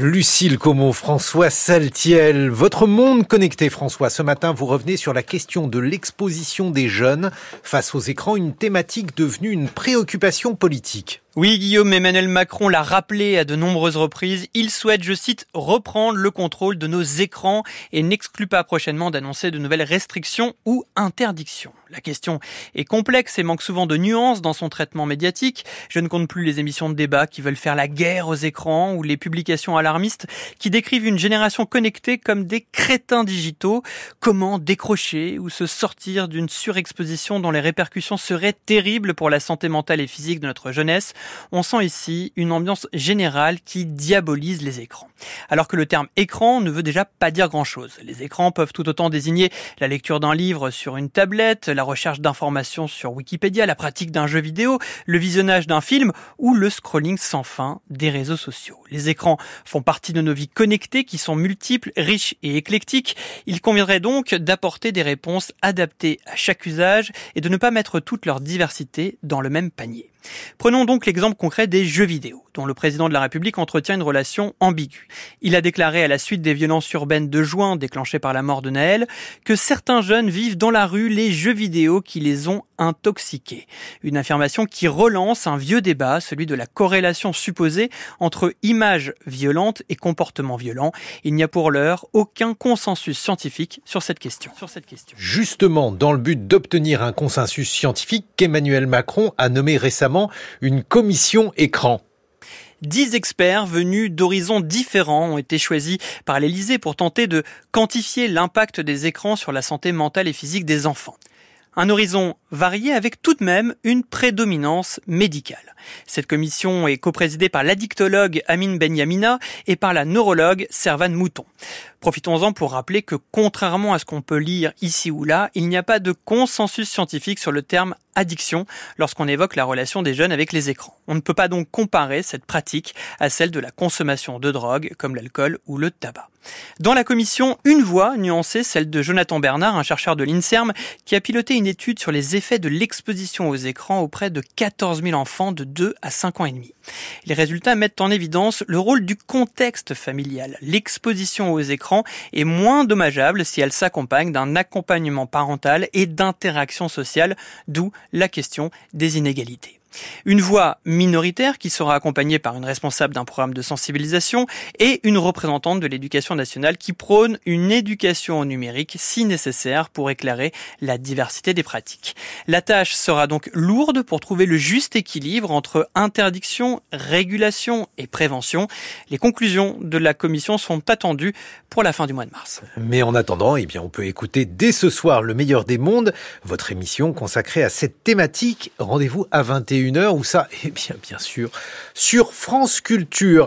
Lucille Como, François Saltiel, votre monde connecté François. Ce matin, vous revenez sur la question de l'exposition des jeunes face aux écrans, une thématique devenue une préoccupation politique. Oui, Guillaume, Emmanuel Macron l'a rappelé à de nombreuses reprises. Il souhaite, je cite, reprendre le contrôle de nos écrans et n'exclut pas prochainement d'annoncer de nouvelles restrictions ou interdictions. La question est complexe et manque souvent de nuances dans son traitement médiatique. Je ne compte plus les émissions de débat qui veulent faire la guerre aux écrans ou les publications alarmistes qui décrivent une génération connectée comme des crétins digitaux. Comment décrocher ou se sortir d'une surexposition dont les répercussions seraient terribles pour la santé mentale et physique de notre jeunesse? On sent ici une ambiance générale qui diabolise les écrans. Alors que le terme écran ne veut déjà pas dire grand-chose. Les écrans peuvent tout autant désigner la lecture d'un livre sur une tablette, la recherche d'informations sur Wikipédia, la pratique d'un jeu vidéo, le visionnage d'un film ou le scrolling sans fin des réseaux sociaux. Les écrans font partie de nos vies connectées qui sont multiples, riches et éclectiques. Il conviendrait donc d'apporter des réponses adaptées à chaque usage et de ne pas mettre toute leur diversité dans le même panier. Prenons donc l'exemple concret des jeux vidéo, dont le président de la République entretient une relation ambiguë. Il a déclaré à la suite des violences urbaines de juin déclenchées par la mort de Naël que certains jeunes vivent dans la rue les jeux vidéo qui les ont intoxiqués. Une affirmation qui relance un vieux débat, celui de la corrélation supposée entre images violentes et comportements violents. Il n'y a pour l'heure aucun consensus scientifique sur cette question. Sur cette question. Justement, dans le but d'obtenir un consensus scientifique, Emmanuel Macron a nommé récemment une commission écran. Dix experts venus d'horizons différents ont été choisis par l'Élysée pour tenter de quantifier l'impact des écrans sur la santé mentale et physique des enfants. Un horizon varié avec tout de même une prédominance médicale. Cette commission est coprésidée par l'addictologue Amine Benyamina et par la neurologue Servan Mouton. Profitons-en pour rappeler que contrairement à ce qu'on peut lire ici ou là, il n'y a pas de consensus scientifique sur le terme addiction lorsqu'on évoque la relation des jeunes avec les écrans. On ne peut pas donc comparer cette pratique à celle de la consommation de drogues comme l'alcool ou le tabac. Dans la commission, une voix nuancée, celle de Jonathan Bernard, un chercheur de l'INSERM, qui a piloté une étude sur les effets de l'exposition aux écrans auprès de 14 000 enfants de 2 à 5 ans et demi. Les résultats mettent en évidence le rôle du contexte familial. L'exposition aux écrans est moins dommageable si elle s'accompagne d'un accompagnement parental et d'interaction sociale, d'où la question des inégalités. Une voix minoritaire qui sera accompagnée par une responsable d'un programme de sensibilisation et une représentante de l'éducation nationale qui prône une éducation au numérique si nécessaire pour éclairer la diversité des pratiques. La tâche sera donc lourde pour trouver le juste équilibre entre interdiction, régulation et prévention. Les conclusions de la commission sont attendues pour la fin du mois de mars. Mais en attendant, eh bien, on peut écouter dès ce soir le meilleur des mondes, votre émission consacrée à cette thématique. Rendez-vous à 21 une heure où ça, eh bien, bien sûr, sur France Culture.